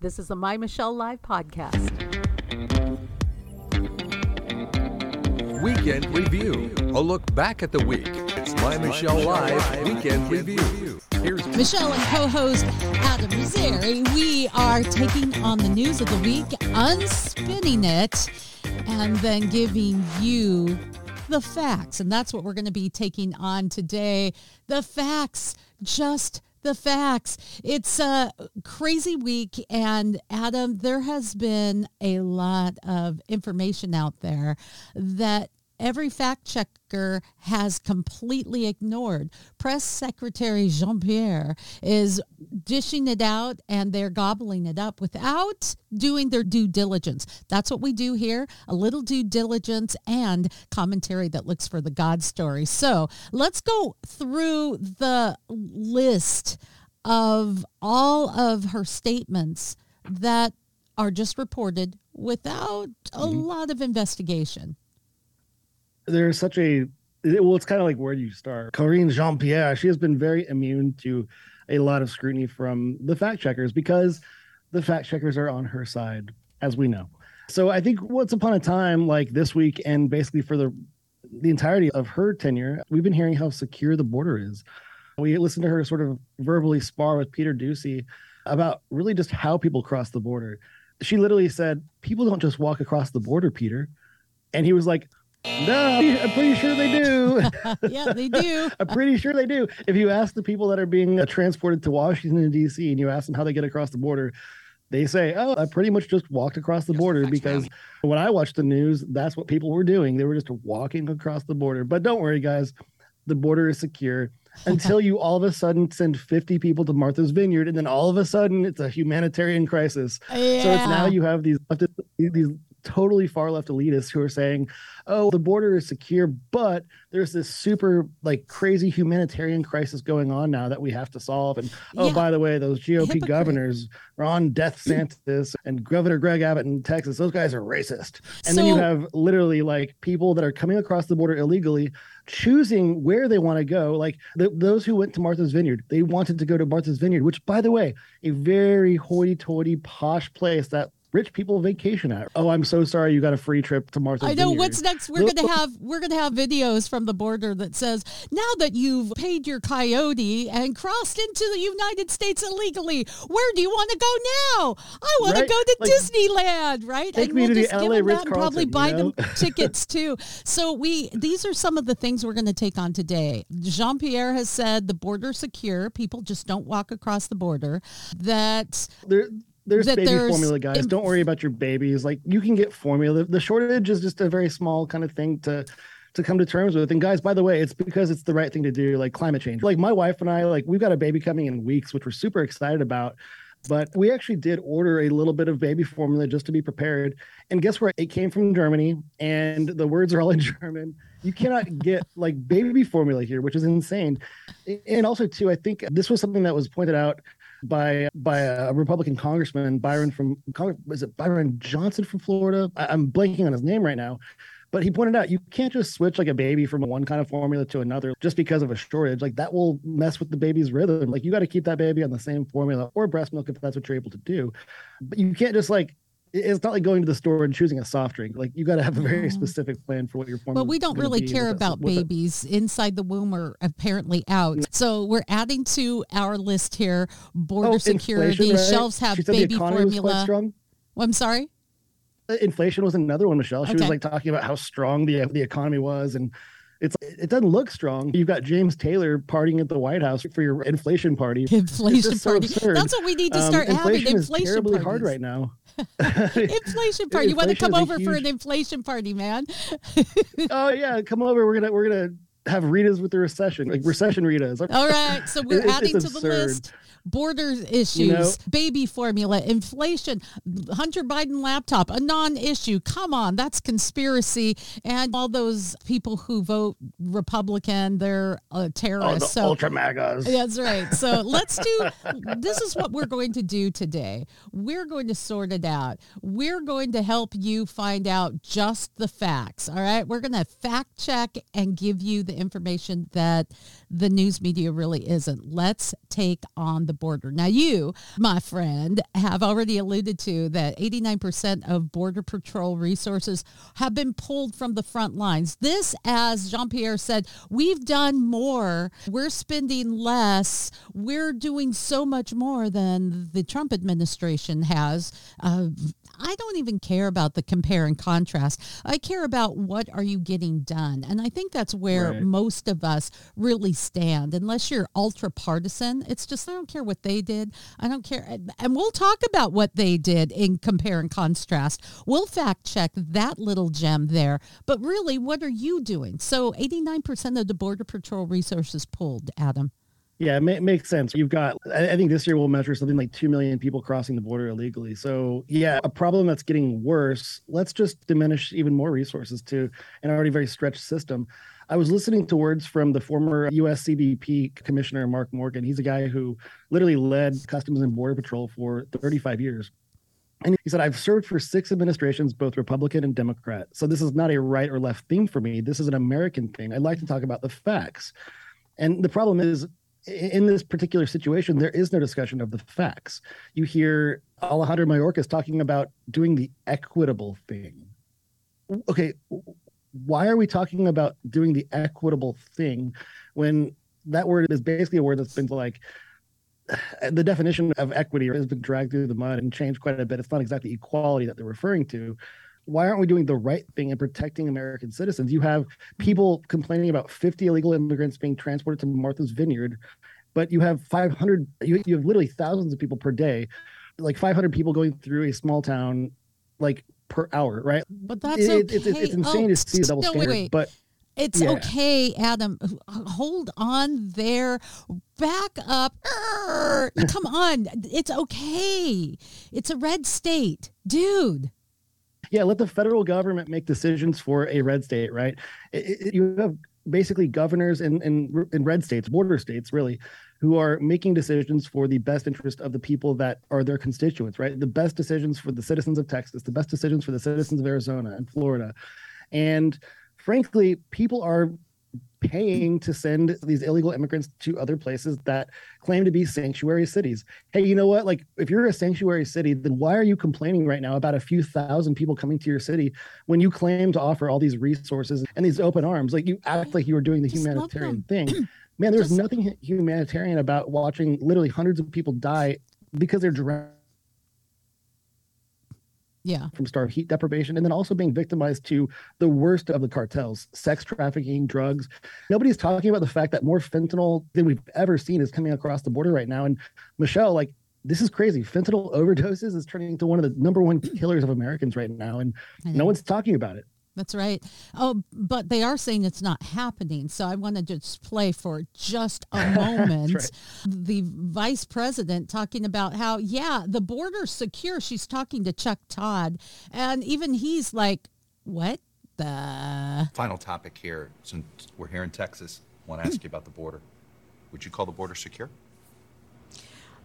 This is the My Michelle Live podcast. Weekend Review. A look back at the week. It's My Michelle Live Weekend Review. Here's Michelle and co-host Adam Rizzeri. We are taking on the news of the week, unspinning it, and then giving you the facts. And that's what we're going to be taking on today. The facts, just the facts. It's a crazy week. And Adam, there has been a lot of information out there that every fact checker has completely ignored. Press Secretary Jean Pierre is dishing it out and they're gobbling it up without doing their due diligence. That's what we do here a little due diligence and commentary that looks for the God story. So let's go through the list of all of her statements that are just reported without a Mm-hmm. lot of investigation. There's such a well, it's kind of like where do you start. Karine Jean Pierre, she has been very immune to a lot of scrutiny from the fact checkers because the fact checkers are on her side, as we know. So I think once upon a time, like this week, and basically for the the entirety of her tenure, we've been hearing how secure the border is. We listened to her sort of verbally spar with Peter Doocy about really just how people cross the border. She literally said, "People don't just walk across the border, Peter," and he was like, "No, I'm pretty sure they do. yeah, they do. I'm pretty sure they do." If you ask the people that are being uh, transported to Washington D.C. and you ask them how they get across the border, they say, "Oh, I pretty much just walked across the border because when I watched the news, that's what people were doing. They were just walking across the border." But don't worry, guys, the border is secure until you all of a sudden send 50 people to Martha's Vineyard, and then all of a sudden it's a humanitarian crisis. So it's now you have these leftist, these totally far left elitists who are saying, "Oh, the border is secure, but there's this super like crazy humanitarian crisis going on now that we have to solve." And oh, Yeah. by the way, those GOP Hypocrite. governors, Ron DeSantis and Governor Greg Abbott in Texas, those guys are racist. And then you have literally like people that are coming across the border illegally, choosing where they want to go. Like the, those who went to Martha's Vineyard, they wanted to go to Martha's Vineyard, which, by the way, a very hoity-toity, posh place that rich people vacation at. Oh, I'm so sorry you got a free trip to Martha's I know Vineyard. what's next. We're gonna have we're gonna have videos from the border that says now that you've paid your coyote and crossed into the United States illegally, where do you want to go now? I want Right? to go to Like, Disneyland, right? take and me we'll to the just give LA them that and probably buy you them tickets too. So we these are some of the things we're going to take on today. Jean Pierre has said the border secure. People just don't walk across the border. That there there's baby there's formula guys. imp- don't worry about your babies. Like you can get formula. The shortage is just a very small kind of thing to to come to terms with. And guys by the way it's because it's the right thing to do like climate change. Like my wife and i like we've got a baby coming in weeks which we're super excited about. But we actually did order a little bit of baby formula just to be prepared. And guess where it came from? Germany. And the words are all in german. You cannot get like baby formula here which is insane. And also too i think this was something that was pointed out by by a Republican congressman, Byron from was it Byron Johnson from Florida? I, I'm blanking on his name right now, but he pointed out you can't just switch like a baby from one kind of formula to another just because of a shortage. Like that will mess with the baby's rhythm. Like you got to keep that baby on the same formula or breast milk if that's what you're able to do, but you can't just like. It- It's not like going to the store and choosing a soft drink. Like you got to have a very specific plan for what your formula. But we don't really care about babies inside the womb or apparently out. So we're adding to our list here border Oh, security. right? Shelves have She said the baby formula. strong. I'm sorry. Uh, inflation was another one michelle she Okay. was like talking about how strong the the economy was and it's it doesn't look strong you've got james taylor partying at the white house for your inflation party Inflation so party. absurd. That's what we need to Um, start having. inflation is terribly parties. hard right now Inflation party. You want to come over for an inflation party, man? oh yeah come over we're gonna we're gonna have Ritas with the recession like recession Ritas All right. So we're It- adding to the list border issues, know- baby formula, inflation, Hunter Biden laptop, a non-issue. Come on, that's conspiracy. And all those people who vote Republican, they're uh, oh, the terrorists. so ultra magas That's right. So let's do this is what we're going to do today. We're going to sort it out. We're going to help you find out just the facts. All right. We're going to fact check and give you the information that the news media really isn't. Let's take on the border. Now, you, my friend, have already alluded to that 89% of Border Patrol resources have been pulled from the front lines. This, as Jean Pierre said, we've done more, we're spending less, we're doing so much more than the Trump administration has. Uh, I don't even care about the compare and contrast. I care about what are you getting done. And I think that's where Right. most of us really stand. Unless you're ultra partisan, it's just I don't care what they did. I don't care. And and we'll talk about what they did in compare and contrast. We'll fact check that little gem there. But really, what are you doing? So 89% of the Border Patrol resources pulled, Adam. Yeah, it ma- makes sense. You've got, I I think this year we'll measure something like 2 million people crossing the border illegally. So, yeah, a problem that's getting worse. Let's just diminish even more resources to an already very stretched system. I was listening to words from the former US CBP Commissioner, Mark Morgan. He's a guy who literally led Customs and Border Patrol for 35 years. And he said, I've served for six administrations, both Republican and Democrat. So this is not a right or left thing for me. This is an American thing. I'd like to talk about the facts. And the problem is, i- in this particular situation, there is no discussion of the facts. You hear Alejandro Mayorkas talking about doing the equitable thing. Okay, why are we talking about doing the equitable thing when that word is basically a word that's been like the definition of equity has been dragged through the mud and changed quite a bit. It's not exactly equality that they're referring to. Why aren't we doing the right thing and protecting American citizens? You have people complaining about 50 illegal immigrants being transported to Martha's Vineyard, but you have 500, you, you have literally thousands of people per day, like 500 people going through a small town, like per hour, right? But that's It- okay. it's, it's, it's oh, insane Oh, to see a double no, standard, wait. but It's Yeah. okay, Adam. Hold on there. Back up. Come on. It's okay. It's a red state. Dude. Yeah let the federal government make decisions for a red state right? It- it- you have basically governors in, in in red states border states really who are making decisions for the best interest of the people that are their constituents right? The best decisions for the citizens of texas the best decisions for the citizens of arizona and florida. And frankly people are paying to send these illegal immigrants to other places that claim to be sanctuary cities. Hey, you know what? Like, if you're a sanctuary city, then why are you complaining right now about a few thousand people coming to your city when you claim to offer all these resources and these open arms? Like, you act like you were doing the Just humanitarian thing. Man, there's Just- nothing humanitarian about watching literally hundreds of people die because they're drowned Yeah. from starve heat deprivation and then also being victimized to the worst of the cartels sex trafficking drugs. Nobody's talking about the fact that more fentanyl than we've ever seen is coming across the border right now. And michelle like this is crazy. Fentanyl overdoses is turning into one of the number one killers of americans right now and no one's talking about it That's right. Oh, but they are saying it's not happening. So I want to just play for just a moment. right. The vice president talking about how, yeah, the border's secure. She's talking to Chuck Todd. And even he's like, what the? Final topic here, since we're here in Texas, I want to ask you about the border. Would you call the border secure?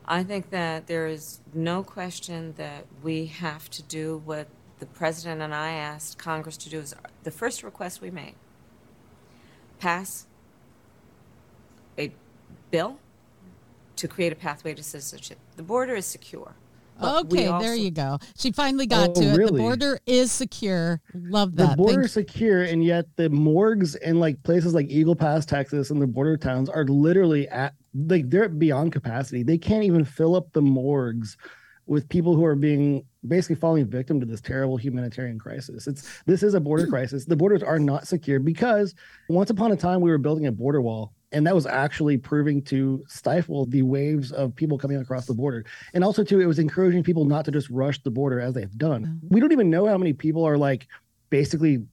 I think that there is no question that we have to do what the president and I asked Congress to do is the first request we made. Pass a bill to create a pathway to citizenship. The border is secure. but we Okay, there you go. She finally got Oh, to it. The border is secure. Love that. the border Thank- is secure and yet the morgues in like places like eagle pass texas and the border towns are literally at like they're beyond capacity they can't even fill up the morgues with people who are being basically falling victim to this terrible humanitarian crisis. It's this is a border hmm. crisis. The borders are not secure because once upon a time we were building a border wall and that was actually proving to stifle the waves of people coming across the border. And also too it was encouraging people not to just rush the border as they've done. Hmm. We don't even know how many people are like basically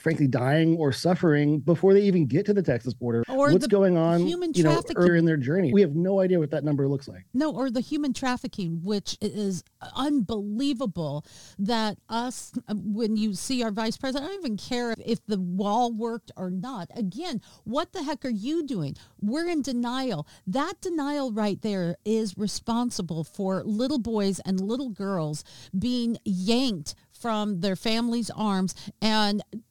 frankly dying or suffering before they even get to the Texas border. Or What's going on, human you know, earlier in their journey? We have no idea what that number looks like. No, or the human trafficking, which is unbelievable that us, um, when you see our vice president, I don't even care if the wall worked or not. Again, what the heck are you doing? We're in denial. That denial right there is responsible for little boys and little girls being yanked from their families' arms and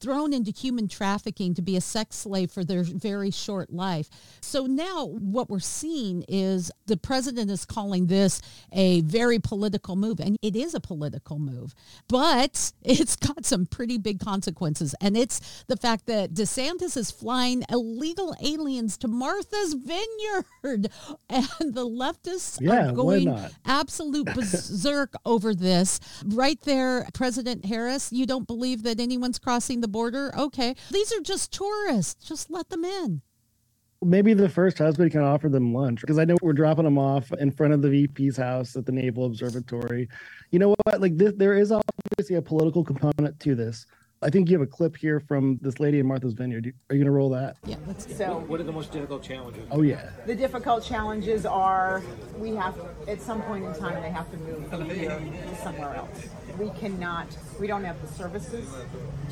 thrown into human trafficking to be a sex slave for their very short life. So now what we're seeing is the president is calling this a very political move, and it is a political move, but it's got some pretty big consequences. And it's the fact that DeSantis is flying illegal aliens to Martha's Vineyard, and the leftists Yeah, are going absolute berserk over this. Right there, President Harris, you don't believe that anyone's crossing the border? Okay. These are just tourists. Just let them in. Maybe the first husband can offer them lunch because I know we're dropping them off in front of the VP's house at the Naval Observatory. You know what? Like this, there is obviously a political component to this. I think you have a clip here from this lady in Martha's Vineyard. Are you going to roll that? Yeah, let's do. So What are the most difficult challenges? Oh yeah. the difficult challenges are we have at some point in time they have to move from here to somewhere else. We cannot. We don't have the services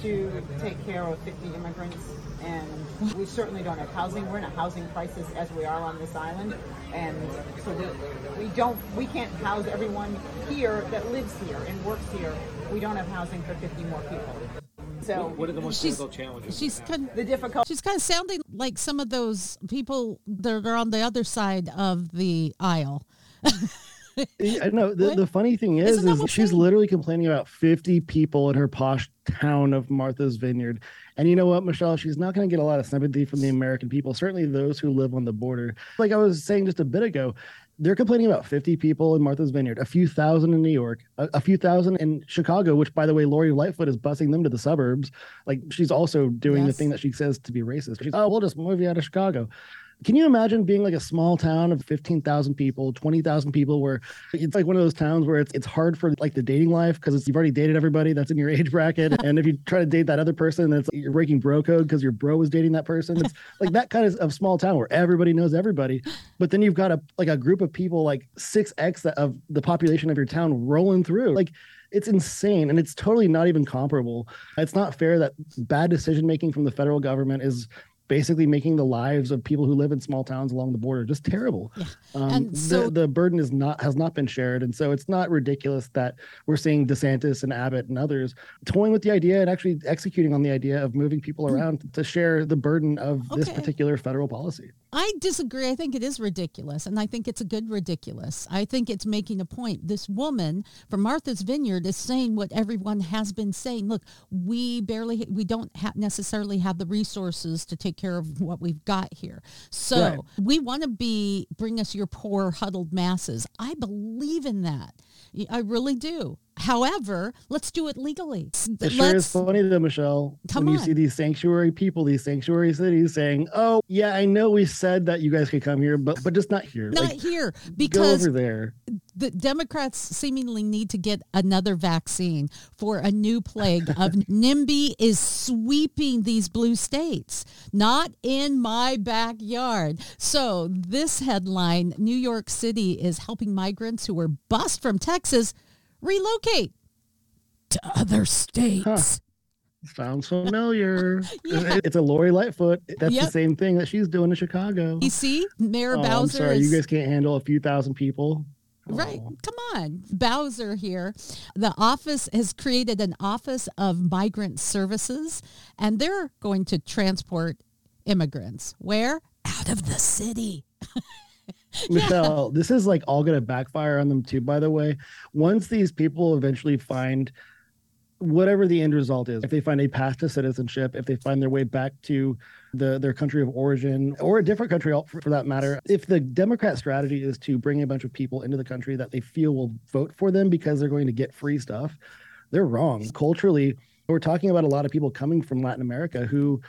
to take care of 50 immigrants, and we certainly don't have housing. We're in a housing crisis as we are on this island, and so we, we don't. We can't house everyone here that lives here and works here. We don't have housing for 50 more people. So What are the most She's- difficult challenges? She's kind the difficult. She's kind of sounding like some of those people that are on the other side of the aisle. I know. The, What? the funny thing is, Isn't that is what she's they- literally complaining about 50 people in her posh town of Martha's Vineyard. And you know what, Michelle? She's not going to get a lot of sympathy from the American people, certainly those who live on the border. Like I was saying just a bit ago, they're complaining about 50 people in Martha's Vineyard, a few thousand in New York, a, a few thousand in Chicago, which, by the way, Lori Lightfoot is busing them to the suburbs. Like she's also doing the thing that she says to be racist. She's, oh, we'll just move you out of Chicago. Can you imagine being like a small town of 15,000 people, 20,000 people where it's like one of those towns where it's, it's hard for like the dating life because you've already dated everybody that's in your age bracket. and if you try to date that other person, it's like you're breaking bro code because your bro was dating that person. It's like that kind of, of small town where everybody knows everybody. But then you've got a like a group of people like 6x of the population of your town rolling through. Like it's insane and it's totally not even comparable. It's not fair that bad decision making from the federal government is basically making the lives of people who live in small towns along the border just terrible. Um, And so- the, the burden is not has not been shared, and so it's not ridiculous that we're seeing DeSantis and Abbott and others toying with the idea and actually executing on the idea of moving people around to share the burden of this Hmm. Particular federal policy. I disagree. I think it is ridiculous, and I think it's a good ridiculous. I think it's making a point. This woman from Martha's Vineyard is saying what everyone has been saying. Look, we barely, we don't ha- necessarily have the resources to take care of what we've got here. So Right. we want to be bring us your poor huddled masses. I believe in that. I really do. However, let's do it legally. It sure is funny though, Michelle, Come when you on. see these sanctuary people, these sanctuary cities saying, "Oh, yeah, I know we said that you guys could come here, but but just not here. Not Like, here go because over there." the Democrats seemingly need to get another vaccine for a new plague of NIMBY is sweeping these blue states, not in my backyard. So this headline, New York City is helping migrants who were bused from Texas relocate to other states. Sounds familiar. It's a Lori Lightfoot. That's Yep. the same thing that she's doing in Chicago. You see, Mayor Oh, I'm Bowser sorry, is you guys can't handle a few thousand people. Right. Oh. Come on. Bowser here. The office has created an office of migrant services, and they're going to transport immigrants. Where? Out of the city. Michelle, this is like all going to backfire on them too, by the way. Once these people eventually find whatever the end result is, if they find a path to citizenship, if they find their way back to the their country of origin or a different country for, for that matter, if the Democrat strategy is to bring a bunch of people into the country that they feel will vote for them because they're going to get free stuff, they're wrong. Culturally, we're talking about a lot of people coming from Latin America who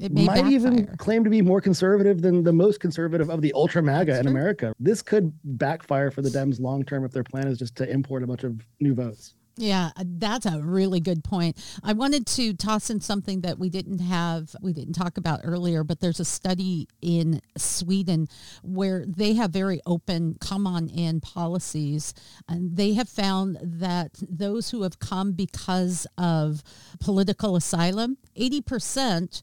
It may might backfire. even claim to be more conservative than the most conservative of the ultra MAGA in. America. This could backfire for the Dems long term if their plan is just to import a bunch of new votes. Yeah, uh, that's a really good point. I wanted to toss in something that we didn't have, we didn't talk about earlier, but there's a study in Sweden where they have very open come on in policies. And they have found that those who have come because of political asylum, 80%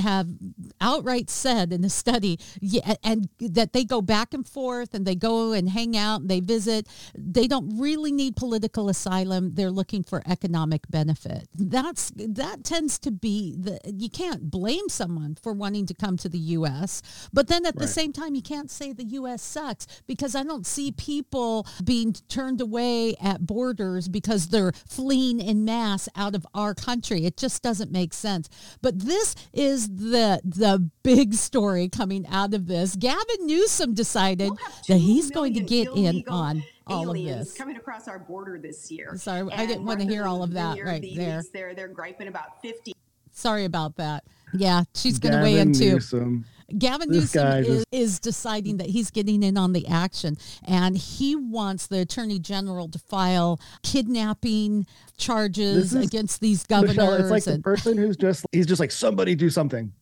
have outright said in the study yeah, and that they go back and forth and they go and hang out and they visit. They don't really need political asylum. They're looking for economic benefit. That's that tends to be the you can't blame someone for wanting to come to the US but then at the same time you can't say the US sucks because I don't see people being turned away at borders because they're fleeing in mass out of our country. It just doesn't make sense. But this is the the big story coming out of this Gavin Newsom decided We'll that he's going to get in on all of this coming across our border this year. Sorry, I didn't wanna hear all of that right the there. They're they're griping about fifty. sorry about that yeah she's going to weigh in too Newsom. Gavin This Newsom is, is deciding that he's getting in on the action and he wants the attorney general to file kidnapping charges is- against these governors. Michelle, it's like the person who's just he's just like somebody do something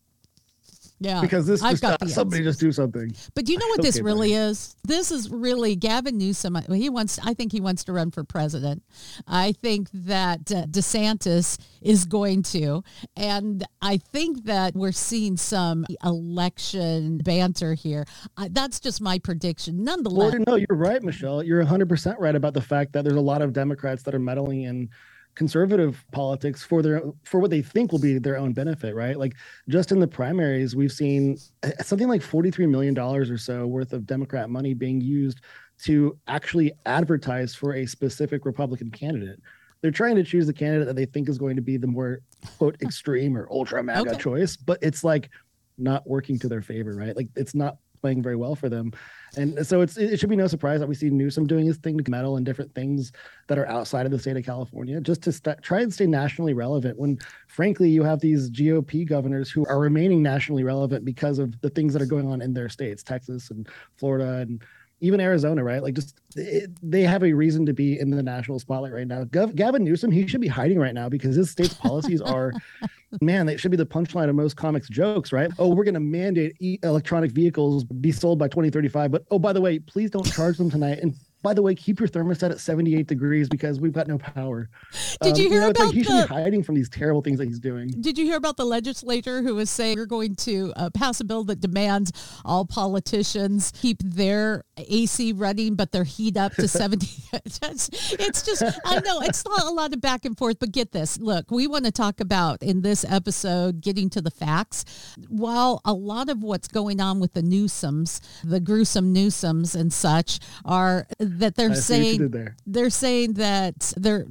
yeah, because this I've just got somebody answers. just do something. But do you know what this Okay, really is? This is really Gavin Newsom. He wants. I think he wants to run for president. I think that uh, DeSantis is going to, and I think that we're seeing some election banter here. Uh, that's just my prediction. Nonetheless, Well, no, you're right, Michelle. You're 100% right about the fact that there's a lot of Democrats that are meddling in conservative politics for their for what they think will be their own benefit, right? Like just in the primaries, we've seen uh, something like 43 million dollars or so worth of Democrat money being used to actually advertise for a specific Republican candidate. They're trying to choose the candidate that they think is going to be the more quote extreme or ultra MAGA Okay. choice, but it's like not working to their favor, right? Like it's not playing very well for them. And so it's it should be no surprise that we see Newsom doing his thing to meddle in different things that are outside of the state of California, just to st- try and stay nationally relevant. When frankly, you have these GOP governors who are remaining nationally relevant because of the things that are going on in their states, Texas and Florida and even Arizona, right? Like just it, they have a reason to be in the national spotlight right now. Gov- Gavin Newsom, he should be hiding right now because his state's policies are, man, they should be the punchline of most comics jokes, right? Oh, we're going to mandate e- electronic vehicles be sold by 2035, but oh, by the way, please don't charge them tonight. And by the way, keep your thermostat at 78 degrees because we've got no power. Did you hear know, it's like about he should the- be hiding from these terrible things that he's doing. Did you hear about the legislator who was saying we're going to uh, pass a bill that demands all politicians keep their AC running, but their heat up to 70? it's it's just, I know it's not a lot of back and forth, but get this. Look, we want to talk about in this episode getting to the facts. While a lot of what's going on with the Newsoms, the gruesome Newsoms and such, are that they're I see what you saying there. they're saying that they're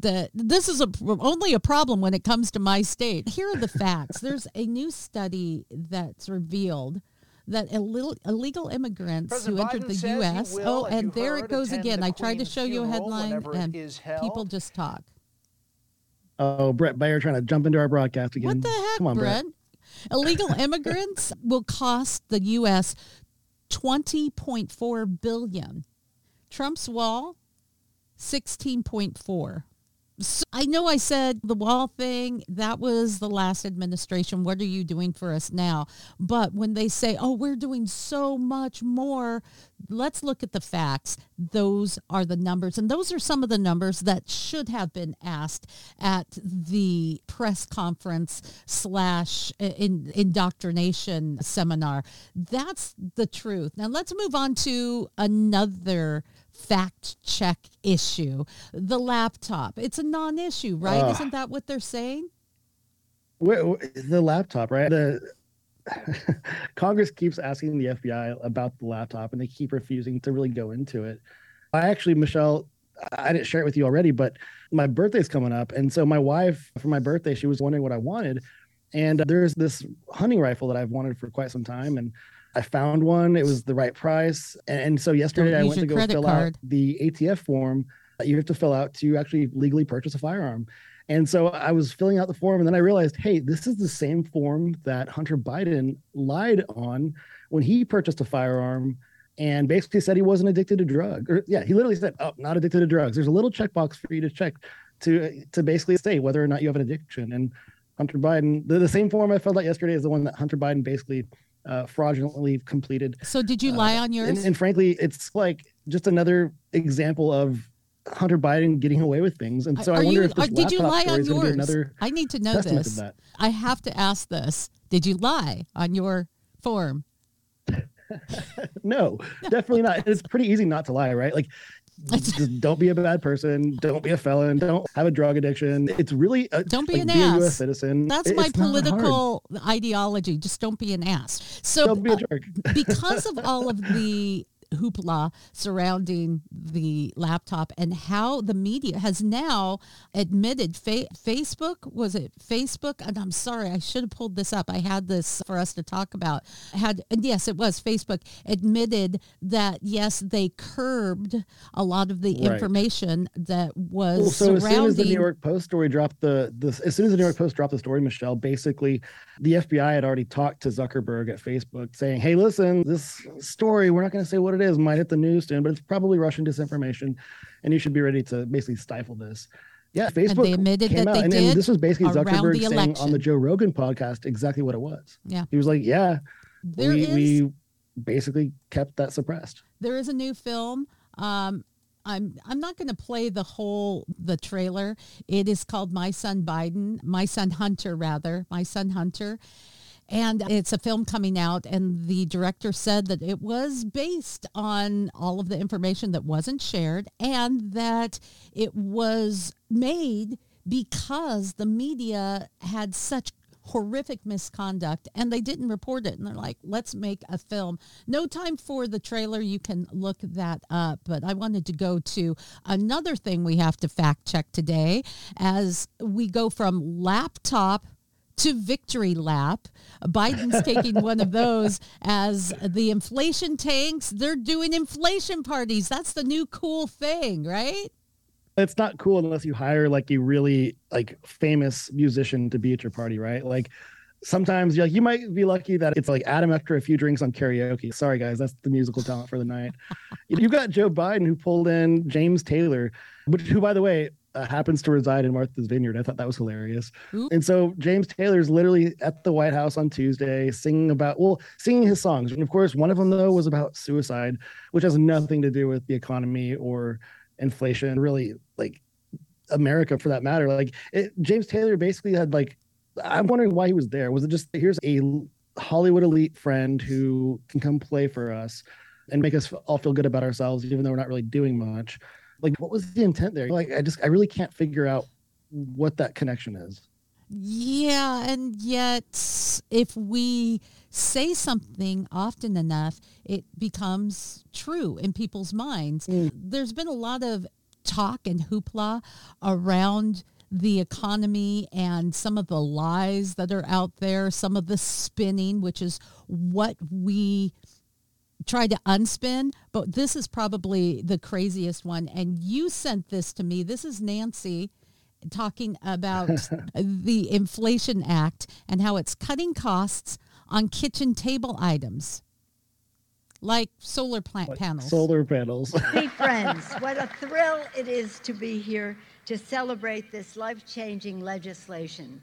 that this is a only a problem when it comes to my state. Here are the facts. There's a new study that's revealed that illegal, illegal immigrants President who entered Biden the U.S. will, oh, and there heard, it goes again. I tried to show you a headline, and people just talk. Oh, Bret Baier trying to jump into our broadcast again. What the heck, Come on, Brett? Illegal immigrants will cost the U.S. twenty point four billion. Trump's wall, sixteen point four. So I know I said the wall thing, that was the last administration. What are you doing for us now? But when they say, oh, we're doing so much more, let's look at the facts. Those are the numbers. And those are some of the numbers that should have been asked at the press conference slash uh, in, indoctrination seminar. That's the truth. Now let's move on to another fact check issue. The laptop. It's a non-issue, right? Ugh. Isn't that what they're saying? The laptop, right? The Congress keeps asking the FBI about the laptop, and they keep refusing to really go into it. I actually, Michelle, I didn't share it with you already, but my birthday's coming up, and so my wife, for my birthday, she was wondering what I wanted, and uh, there's this hunting rifle that I've wanted for quite some time, and I found one. It was the right price, and, and so yesterday I went to go fill card. out the ATF form that you have to fill out to actually legally purchase a firearm. And so I was filling out the form, and then I realized, hey, this is the same form that Hunter Biden lied on when he purchased a firearm and basically said he wasn't addicted to drugs. Or yeah, he literally said, "Oh, not addicted to drugs." There's a little checkbox for you to check to to basically say whether or not you have an addiction. And Hunter Biden, the, the same form I filled out yesterday is the one that Hunter Biden basically uh, fraudulently completed. So did you lie on yours? And, and frankly, it's like just another example of Hunter Biden getting away with things. And so I Are wonder you, if this did you lie on is going to be yours? another I need to know this. I have to ask this. Did you lie on your form? No, definitely not. It's pretty easy not to lie, right? Like, don't be a bad person. Don't be a felon. Don't have a drug addiction. It's really a, Don't be like, an be a ass. U.S. citizen. That's It- my it's not hard. political ideology. Just don't be an ass. So Don't be a uh, because of all of the hoopla surrounding the laptop and how the media has now admitted fa- Facebook was it Facebook? And I'm sorry I should have pulled this up. I had this for us to talk about. Had and yes it was Facebook admitted that yes they curbed a lot of the Right. information that was Well, so as soon as the New York Post story dropped the, the as soon as the New York Post dropped the story, Michelle, basically the FBI had already talked to Zuckerberg at Facebook saying, Hey, listen, this story, we're not going to say what it is, might hit the news soon, but it's probably Russian disinformation, and you should be ready to basically stifle this. Yeah, Facebook they admitted came that out, they and, and did this was basically Zuckerberg saying on the Joe Rogan podcast exactly what it was. Yeah. He was like, Yeah, There we, is- we basically kept that suppressed. there is a new film. Um, I'm I'm not going to play the whole the trailer. It is called My Son Biden, My Son Hunter rather, My Son Hunter. And it's a film coming out, and the director said that it was based on all of the information that wasn't shared and that it was made because the media had such horrific misconduct and they didn't report it. And they're like let's make a film. No time for the trailer. You can look that up. But i wanted to go to another thing we have to fact check today as we go from laptop to victory lap. Biden's taking one of those as the inflation tanks. They're doing inflation parties. That's the new cool thing, right? it's not cool unless you hire like a really like famous musician to be at your party, right? Like sometimes like you might be lucky that it's like Adam after a few drinks on karaoke. Sorry guys, that's the musical talent for the night. you got Joe Biden who pulled in James Taylor, which who by the way uh, happens to reside in Martha's Vineyard. I thought that was hilarious. Oop. And so James Taylor's literally at the White House on Tuesday singing about well, singing his songs. And of course, one of them though was about suicide, which has nothing to do with the economy or inflation, really like America for that matter. Like it, James Taylor basically had like, I'm wondering why he was there. Was it just here's a Hollywood elite friend who can come play for us and make us all feel good about ourselves, even though we're not really doing much? Like, what was the intent there? Like, I just, I really can't figure out what that connection is. Yeah, and yet if we say something often enough, it becomes true in people's minds. Mm. There's been a lot of talk and hoopla around the economy and some of the lies that are out there, some of the spinning, which is what we try to unspin, but this is probably the craziest one. And you sent this to me. This is Nancy talking about the Inflation Act and how it's cutting costs on kitchen table items like solar plant panels. Solar panels. Hey, friends, what a thrill it is to be here to celebrate this life changing legislation,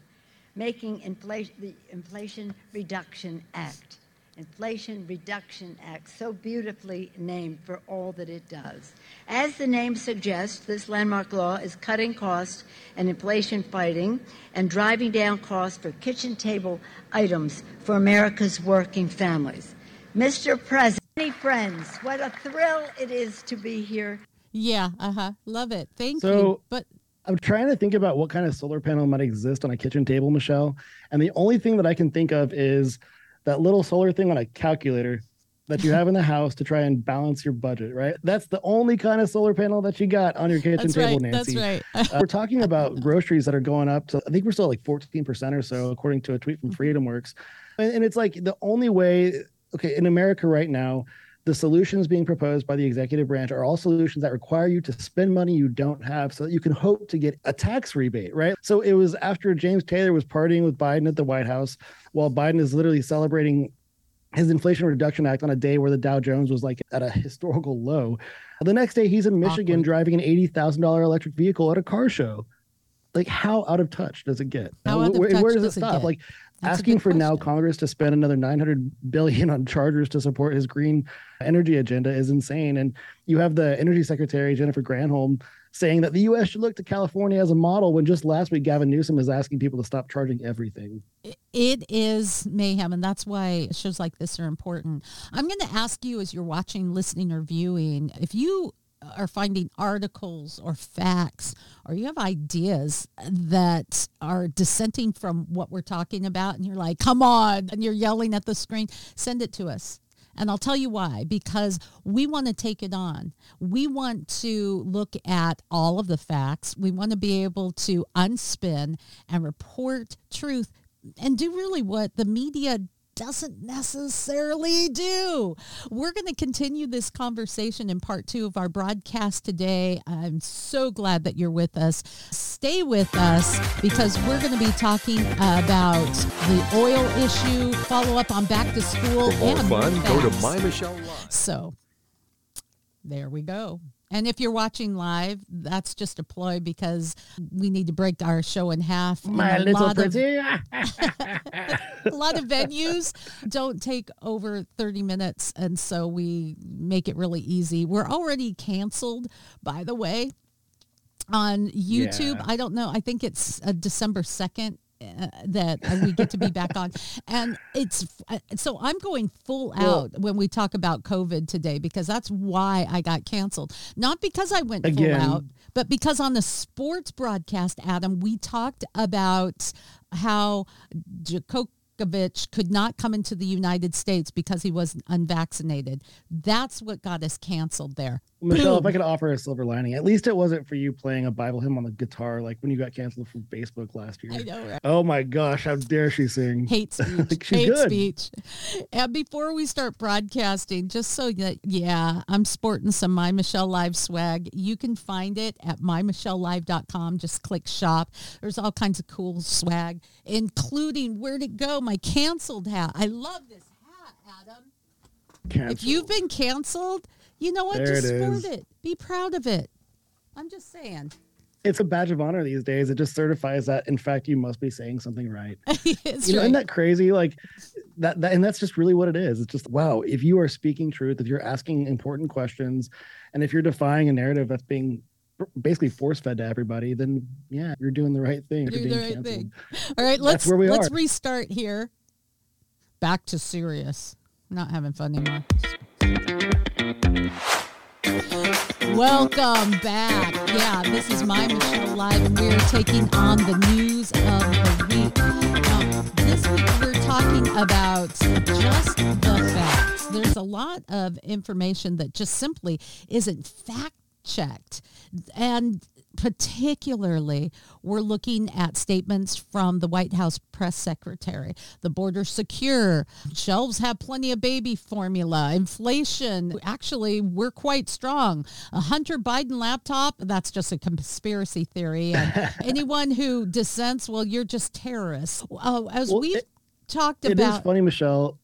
making inflation, the Inflation Reduction Act. Inflation Reduction Act, so beautifully named for all that it does. As the name suggests, this landmark law is cutting costs and inflation fighting and driving down costs for kitchen table items for America's working families. Mr. President, many friends, what a thrill it is to be here yeah, uh-huh. Love it. Thank you. So- But I'm trying to think about what kind of solar panel might exist on a kitchen table, Michelle. And the only thing that I can think of is that little solar thing on a calculator that you have in the house to try and balance your budget, right? That's the only kind of solar panel that you got on your kitchen that's table, right. Nancy. That's right. Uh, we're talking about groceries that are going up to, I think we're still like 14% or so, according to a tweet from FreedomWorks. And, and it's like the only way, okay, in America right now, the solutions being proposed by the executive branch are all solutions that require you to spend money you don't have so that you can hope to get a tax rebate, right? So it was after James Taylor was partying with Biden at the White House while Biden is literally celebrating his Inflation Reduction Act on a day where the Dow Jones was like at a historical low. The next day, he's in Michigan driving an $80,000 electric vehicle at a car show. Like how out of touch does it get? How Where- out of where, does it does it stop? get? Like That's asking for now. Congress to spend another 900 billion on chargers to support his green energy agenda is insane. And you have the energy secretary Jennifer Granholm saying that the U.S. should look to California as a model. When just last week Gavin Newsom is asking people to stop charging everything. It is mayhem, and that's why shows like this are important. I'm going to ask you as you're watching, listening, or viewing, if you are finding articles or facts, or you have ideas that are dissenting from what we're talking about, and you're like, come on, and you're yelling at the screen, send it to us. And I'll tell you why, because we want to take it on. We want to look at all of the facts. We want to be able to unspin and report truth and do really what the media doesn't necessarily do. We're going to continue this conversation in part two of our broadcast today. I'm so glad that you're with us. Stay with us because we're going to be talking about the oil issue, follow up on back to school, For more and fun, go to. My Michelle Live. So there we go. And if you're watching live, that's just a ploy because we need to break our show in half. My a little lot of- a lot of venues don't take over 30 minutes and so we make it really easy. We're already canceled by the way on youtube. Yeah. i don't know. I think it's uh, december 2nd uh, that we get to be back on and it's uh, so i'm going full Well- out when we talk about covid today because that's why i got canceled not because i went Again. full out but because on the sports broadcast, Adam, we talked about how Djokovic could not come into the United States because he was unvaccinated. That's what got us canceled there. Michelle, if I could offer a silver lining, at least it wasn't for you playing a Bible hymn on the guitar like when you got canceled from Facebook last year. I know, right? Oh my gosh, how dare she sing? hate speech. Like, she's hate good. speech. And before we start broadcasting, just so that yeah, I'm sporting some My Michelle Live swag. You can find it at mymichellelive.com. Just click shop. There's all kinds of cool swag, including where'd it go? My canceled hat. I love this hat, Adam. Canceled. If you've been canceled, you know what? There just it sport is. it. Be proud of it. I'm just saying. it's a badge of honor these days. It just certifies that in fact you must be saying something right. you know, right. isn't that crazy? Like that, that, and that's just really what it is. It's just wow. If you are speaking truth, if you're asking important questions, and if you're defying a narrative that's being basically force fed to everybody, then yeah, you're doing the right thing. You're the right canceled. thing. All right, let's where we let's are. restart here. Back to serious. I'm not having fun anymore. Welcome back. Yeah, this is my Michelle Live, and we're taking on the news of the week. This week we're talking about just the facts. There's a lot of information that just simply isn't fact checked. And particularly, we're looking at statements from the White House press secretary. The border secure, shelves have plenty of baby formula, inflation. Actually, we're quite strong. A Hunter Biden laptop, that's just a conspiracy theory. And anyone who dissents, well, you're just terrorists. Uh, as Well, we've it- talked It is about. funny, Michelle.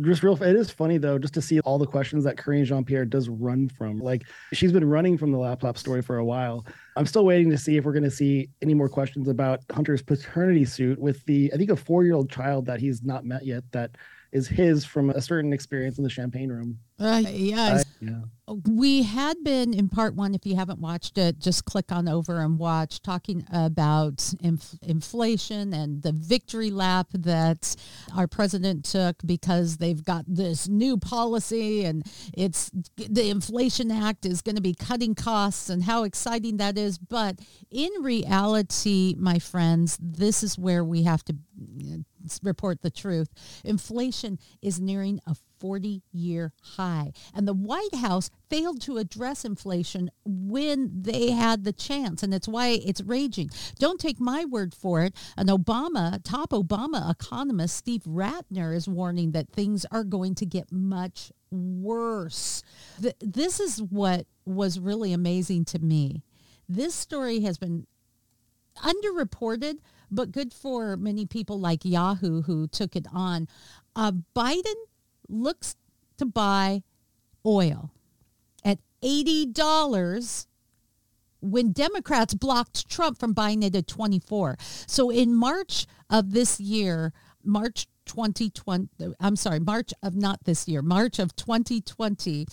Just real, it is funny though, just to see all the questions that Karine Jean Pierre does run from. Like she's been running from the laptop story for a while. I'm still waiting to see if we're going to see any more questions about Hunter's paternity suit with the, I think, a four year old child that he's not met yet that is his from a certain experience in the champagne room. Uh, yeah, I- yeah. we had been in part one if you haven't watched it just click on over and watch talking about inf- inflation and the victory lap that our president took because they've got this new policy and it's the inflation act is going to be cutting costs and how exciting that is but in reality my friends this is where we have to report the truth inflation is nearing a 40 year high. And the White House failed to address inflation when they had the chance. And it's why it's raging. Don't take my word for it. An Obama, top Obama economist, Steve Rattner, is warning that things are going to get much worse. Th- this is what was really amazing to me. This story has been underreported, but good for many people like Yahoo who took it on. Uh, Biden looks to buy oil at $80 when Democrats blocked Trump from buying it at 24. So in March of this year, March 2020 I'm sorry, March of not this year, March of 2020,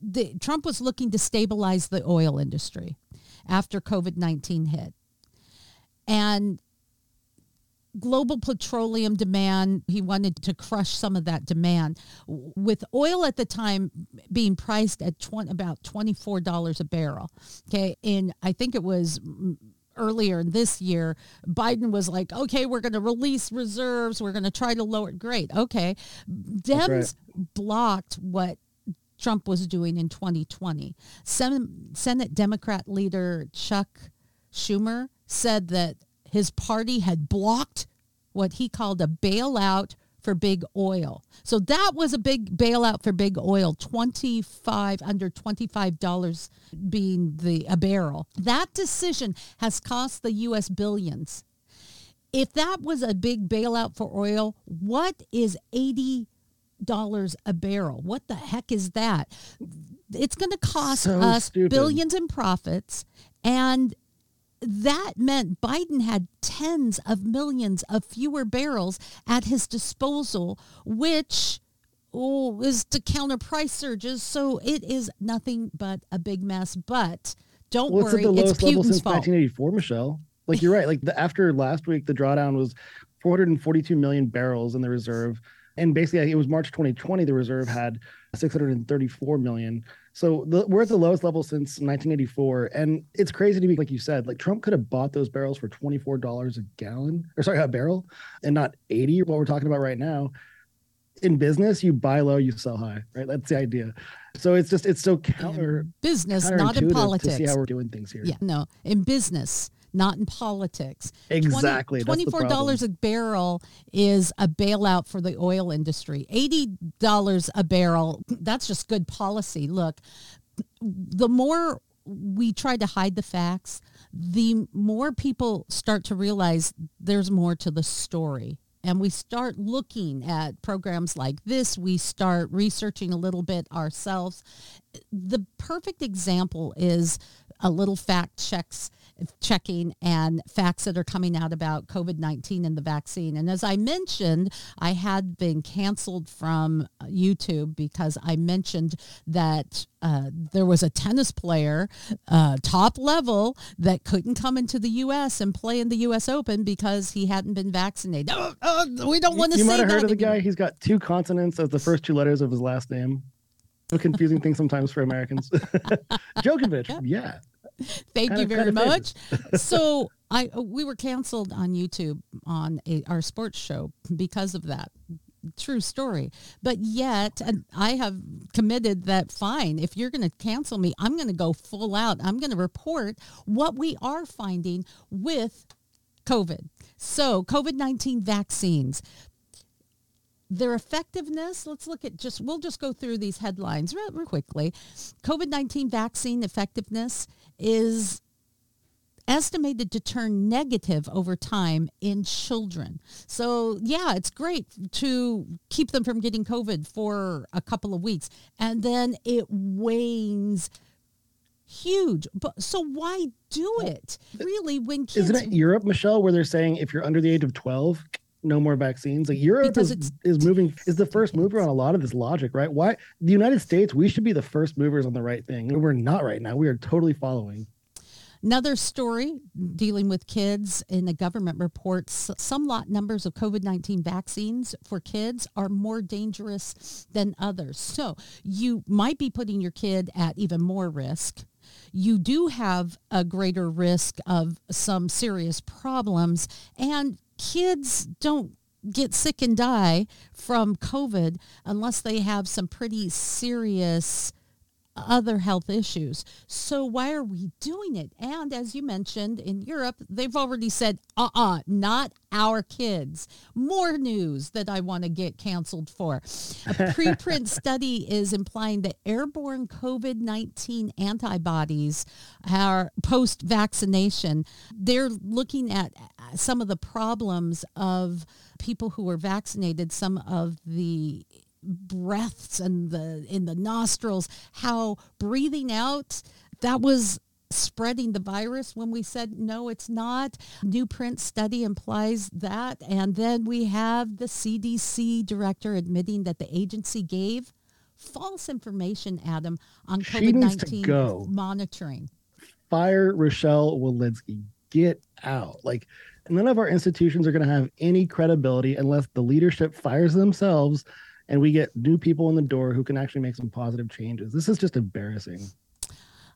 the, Trump was looking to stabilize the oil industry after COVID-19 hit. And global petroleum demand, he wanted to crush some of that demand. With oil at the time being priced at 20, about $24 a barrel. Okay. And I think it was earlier in this year, Biden was like, okay, we're going to release reserves. We're going to try to lower it. Great. Okay. Dems right. blocked what Trump was doing in 2020. Senate, Senate Democrat leader Chuck Schumer said that his party had blocked what he called a bailout for big oil. So that was a big bailout for big oil, 25 under $25 being the a barrel. That decision has cost the US billions. If that was a big bailout for oil, what is 80 dollars a barrel. What the heck is that? It's going to cost so us stupid. billions in profits and that meant Biden had tens of millions of fewer barrels at his disposal, which oh, is to counter price surges. So it is nothing but a big mess. But don't well, worry, it's at the lowest it's level Putin's since fault. 1984, Michelle. Like you're right. Like the, after last week, the drawdown was 442 million barrels in the reserve, and basically it was March 2020. The reserve had 634 million. So the, we're at the lowest level since 1984, and it's crazy to me, like you said, like Trump could have bought those barrels for 24 dollars a gallon, or sorry, a barrel, and not 80. What we're talking about right now. In business, you buy low, you sell high, right? That's the idea. So it's just it's so counter in business, not in politics. To see how we're doing things here. Yeah, no, in business, not in politics. Exactly. 20, $24 a barrel is a bailout for the oil industry. $80 a barrel, that's just good policy. Look, the more we try to hide the facts, the more people start to realize there's more to the story and we start looking at programs like this, we start researching a little bit ourselves. The perfect example is a little fact checks checking and facts that are coming out about COVID 19 and the vaccine. And as I mentioned, I had been canceled from YouTube because I mentioned that uh, there was a tennis player, uh, top level, that couldn't come into the U.S. and play in the U.S. Open because he hadn't been vaccinated. Oh, oh, we don't want to You might have heard of the guy. He's got two consonants as the first two letters of his last name. A confusing thing sometimes for Americans. Djokovic, yeah. Thank you very much. so I we were canceled on YouTube on a, our sports show because of that. True story. But yet, and I have committed that fine, if you're going to cancel me, I'm going to go full out. I'm going to report what we are finding with COVID. So, COVID 19 vaccines their effectiveness. Let's look at just we'll just go through these headlines real, real quickly. Covid-19 vaccine effectiveness is estimated to turn negative over time in children. So yeah it's great to keep them from getting covid for a couple of weeks and then it wanes huge. But so why do it? Really when kids Isn't it Europe, Michelle, where they're saying if you're under the age of 12, no more vaccines? Like Europe Because is, it's- is moving, is the first mover on a lot of this logic, right? Why the United States, we should be the first movers on the right thing. We're not right now. We are totally following. Another story dealing with kids in the government reports some lot numbers of COVID-19 vaccines for kids are more dangerous than others. So you might be putting your kid at even more risk. You do have a greater risk of some serious problems and kids don't get sick and die from COVID unless they have some pretty serious other health issues. So why are we doing it? And as you mentioned, in Europe, they've already said, uh-uh, not our kids. More news that I want to get canceled for. A preprint study is implying that airborne COVID-19 antibodies are post-vaccination. They're looking at uh, some of the problems of people who are vaccinated, some of the breaths and the in the nostrils how breathing out that was spreading the virus when we said no, it's not. New print study implies that. And then we have the CDC director admitting that the agency gave false information, Adam, on covid-19 go. monitoring. Fire Rochelle Walensky. Get out. Like none of our institutions are going to have any credibility unless the leadership fires themselves and we get new people in the door who can actually make some positive changes. This is just embarrassing.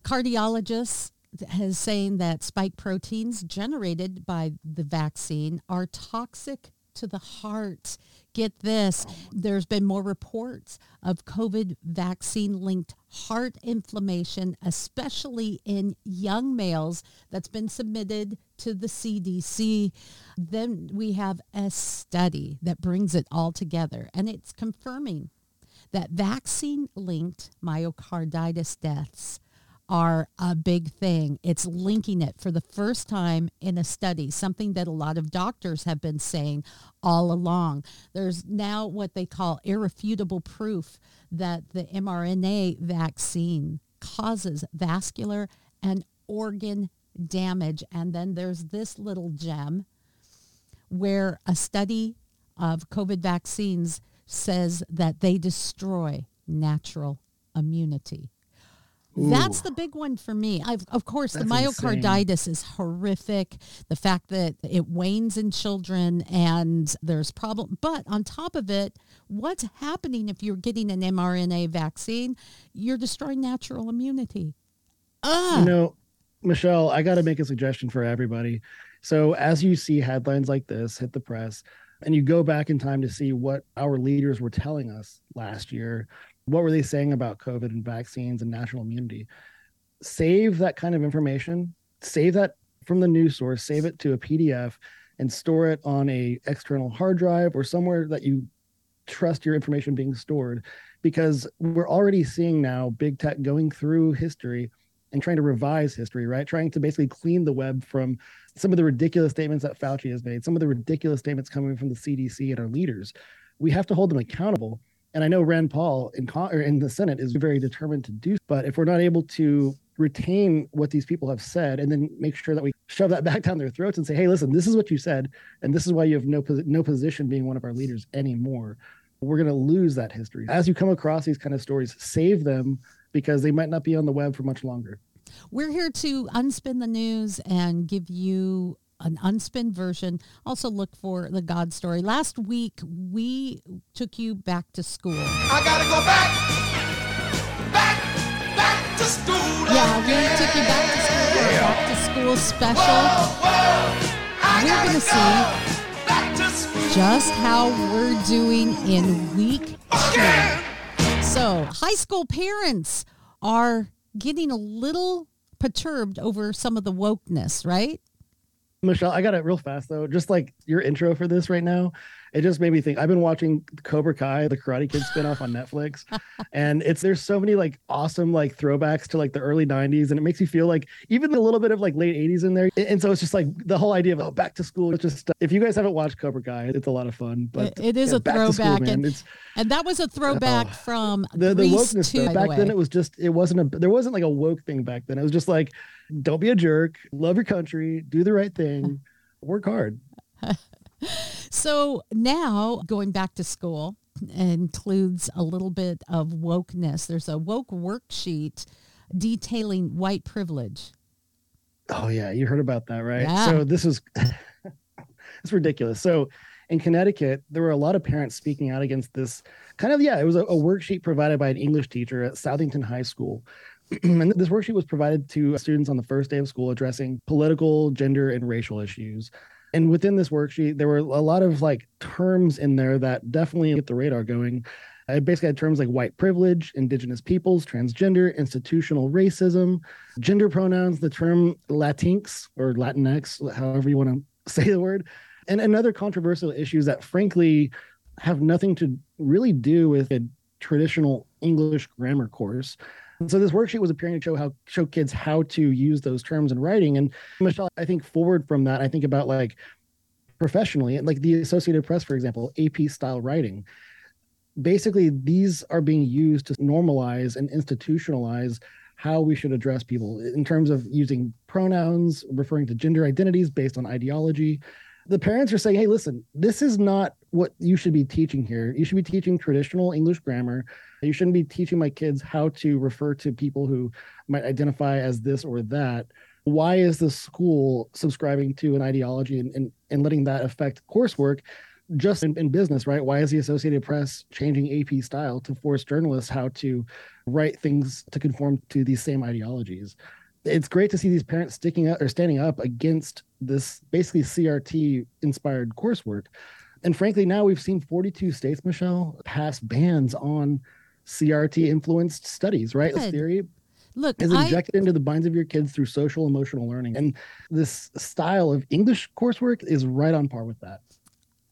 Cardiologists has saying that spike proteins generated by the vaccine are toxic to the heart. Get this, oh there's been more reports of COVID vaccine linked heart inflammation, especially in young males, that's been submitted to the CDC. Then we have a study that brings it all together, and it's confirming that vaccine linked myocarditis deaths are a big thing. It's linking it for the first time in a study, something that a lot of doctors have been saying all along. There's now what they call irrefutable proof that the mRNA vaccine causes vascular and organ damage. And then there's this little gem where a study of COVID vaccines says that they destroy natural immunity. That's the big one for me. I've, of course, the That's insane. myocarditis is horrific. The fact that it wanes in children and there's problem. But on top of it, what's happening if you're getting an mRNA vaccine? You're destroying natural immunity. Ah, You know, Michelle, I got to make a suggestion for everybody. So, as you see headlines like this hit the press, and you go back in time to see what our leaders were telling us last year, what were they saying about COVID and vaccines and national immunity? Save that kind of information, save that from the news source, save it to a PDF, and store it on a external hard drive or somewhere that you trust your information being stored because we're already seeing now big tech going through history and trying to revise history, right? Trying to basically clean the web from some of the ridiculous statements that Fauci has made, some of the ridiculous statements coming from the CDC and our leaders. We have to hold them accountable. And I know Rand Paul in, Con- in the Senate is very determined to do. So. But if we're not able to retain what these people have said and then make sure that we shove that back down their throats and say, hey, listen, this is what you said, and this is why you have no posi- no position being one of our leaders anymore. We're going to lose that history. As you come across these kind of stories, save them because they might not be on the web for much longer. We're here to unspin the news and give you an unspin version. Also, look for the God story. Last week, we took you back to school. I gotta go back, back, back to school. Yeah, we took you back to school. for a Back to school special. We're going to see just how we're doing in week two. So, high school parents are getting a little perturbed over some of the wokeness, right? Michelle, I got it real fast though. Just like your intro for this right now, it just made me think. I've been watching Cobra Kai, the Karate Kid spinoff on Netflix, and it's there's so many like awesome like throwbacks to like the early '90s, and it makes you feel like even a little bit of like late '80s in there. And so it's just like the whole idea of oh back to school. It's just if you guys haven't watched Cobra Kai, it's a lot of fun. But It- it is yeah, a back school, throwback, man. and, It's and that was a throwback Oh. from the the wokeness by the Back then, it was just it wasn't a there wasn't like a woke thing back then. It was just like don't be a jerk, love your country, do the right thing, work hard. So now going back to school includes a little bit of wokeness. There's a woke worksheet detailing white privilege. Oh yeah, you heard about that, right? Yeah. So this is it's ridiculous. So in Connecticut, there were a lot of parents speaking out against this kind of yeah, it was a, a worksheet provided by an English teacher at Southington High School. and this worksheet was provided to students on the first day of school addressing political, gender, and racial issues. And within this worksheet, there were a lot of like terms in there that definitely get the radar going. I basically had terms like white privilege, indigenous peoples, transgender, institutional racism, gender pronouns, the term Latinx or Latinx, however you want to say the word, and, and other controversial issues that frankly have nothing to really do with a traditional English grammar course. And so this worksheet was appearing to show how show kids how to use those terms in writing. And Michelle, I think forward from that, I think about like professionally, like the Associated Press, for example, AP style writing. Basically, these are being used to normalize and institutionalize how we should address people in terms of using pronouns, referring to gender identities based on ideology. The parents are saying, hey, listen, this is not what you should be teaching here. You should be teaching traditional English grammar. You shouldn't be teaching my kids how to refer to people who might identify as this or that. Why is the school subscribing to an ideology and, and, and letting that affect coursework just in, in business, right? Why is the Associated Press changing AP style to force journalists how to write things to conform to these same ideologies? It's great to see these parents sticking up or standing up against this basically CRT inspired coursework. And frankly, now we've seen 42 states, Michelle, pass bans on CRT influenced studies, right? This Good. theory Look, is I, injected into the minds of your kids through social emotional learning. And this style of English coursework is right on par with that.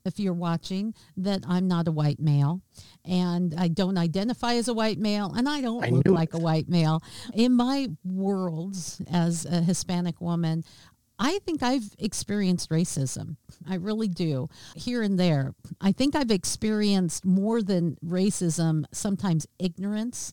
If you're watching, that I'm not a white male and I don't identify as a white male and I don't I look like it. a white male. In my worlds as a Hispanic woman, I think I've experienced racism. I really do. Here and there. I think I've experienced more than racism, sometimes ignorance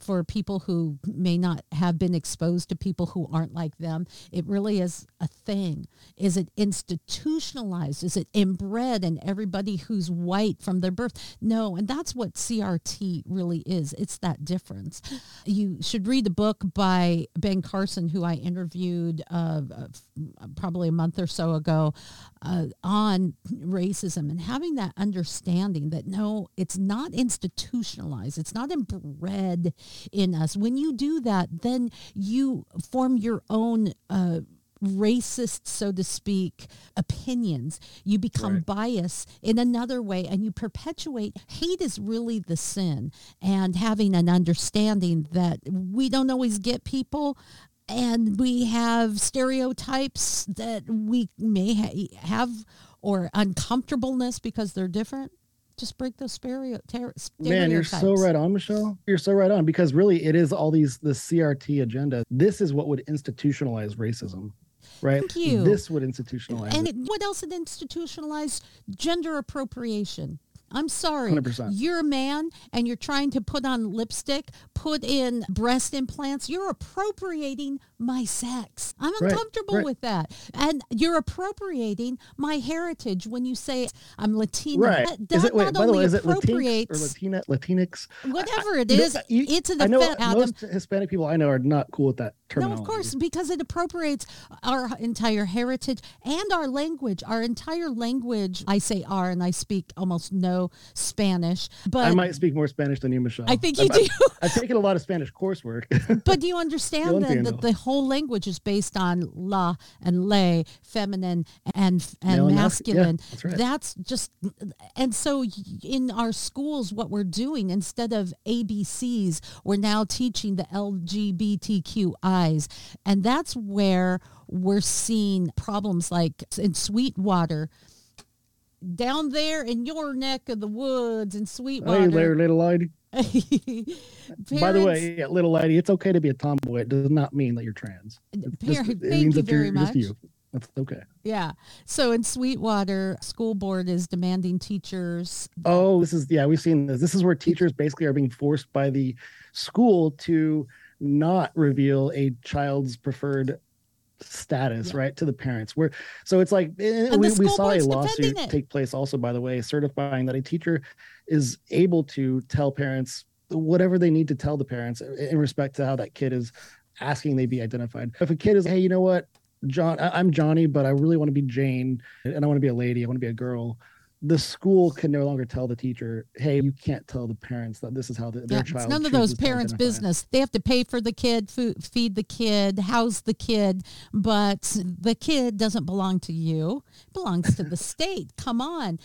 for people who may not have been exposed to people who aren't like them. It really is a thing. Is it institutionalized? Is it inbred in everybody who's white from their birth? No, and that's what CRT really is. It's that difference. You should read the book by Ben Carson, who I interviewed uh, probably a month or so ago uh, on racism and having that understanding that no, it's not institutionalized. It's not inbred in us. When you do that, then you form your own uh, racist, so to speak, opinions. You become Right. biased in another way and you perpetuate hate is really the sin and having an understanding that we don't always get people and we have stereotypes that we may ha- have or uncomfortableness because they're different. Just break those stereo- ter- stereotypes. Man, you're so right on, Michelle. You're so right on because really it is all these the CRT agenda. This is what would institutionalize racism, right? Thank you. This would institutionalize And it. it, what else it institutionalized? Gender appropriation. I'm sorry. 100%. You're a man and you're trying to put on lipstick, put in breast implants. You're appropriating my sex. I'm Right, uncomfortable right. with that. And you're appropriating my heritage when you say I'm Latina. Right. That, is that it wait, not by the way, only is it Latinx or appropriates Latina Latinx? whatever it is, You it's an offense, Adam. most Hispanic people I know are not cool with that No, of course, because it appropriates our entire heritage and our language. Our entire language. I say our, and I speak almost no Spanish, but I might speak more Spanish than you, Michelle. I think you I've- do. I've taken a lot of Spanish coursework. but do you understand then that the whole language is based on la and le, feminine and and Male and masculine. Yeah, that's right. That's just, and so in our schools, what we're doing instead of ABCs, we're now teaching the LGBTQIs, and that's where we're seeing problems like in Sweetwater. Down there in your neck of the woods in Hey Sweetwater. there, little lady. By the way, yeah, little lady, it's okay to be a tomboy. It does not mean that you're trans. Uh, just- Parent- it thank you that very just much. you. That's okay. Yeah. So in Sweetwater, school board is demanding teachers. Oh, this is yeah, we've seen this. This is where teachers basically are being forced by the school to not reveal a child's preferred status, right, to the parents. Where so it's like eh, And we, we saw a lawsuit take place also, by the way, certifying that a teacher is able to tell parents whatever they need to tell the parents in respect to how that kid is asking they be identified. If a kid is, hey, you know what, John, I, I'm Johnny, but I really want to be Jane, and I want to be a lady, I want to be a girl. The school can no longer tell the teacher, "Hey, you can't tell the parents that this is how the, their Yeah, child." it's none of those parents' business. They have to pay for the kid, food, feed the kid, house the kid, but the kid doesn't belong to you. It belongs to the state. Come on.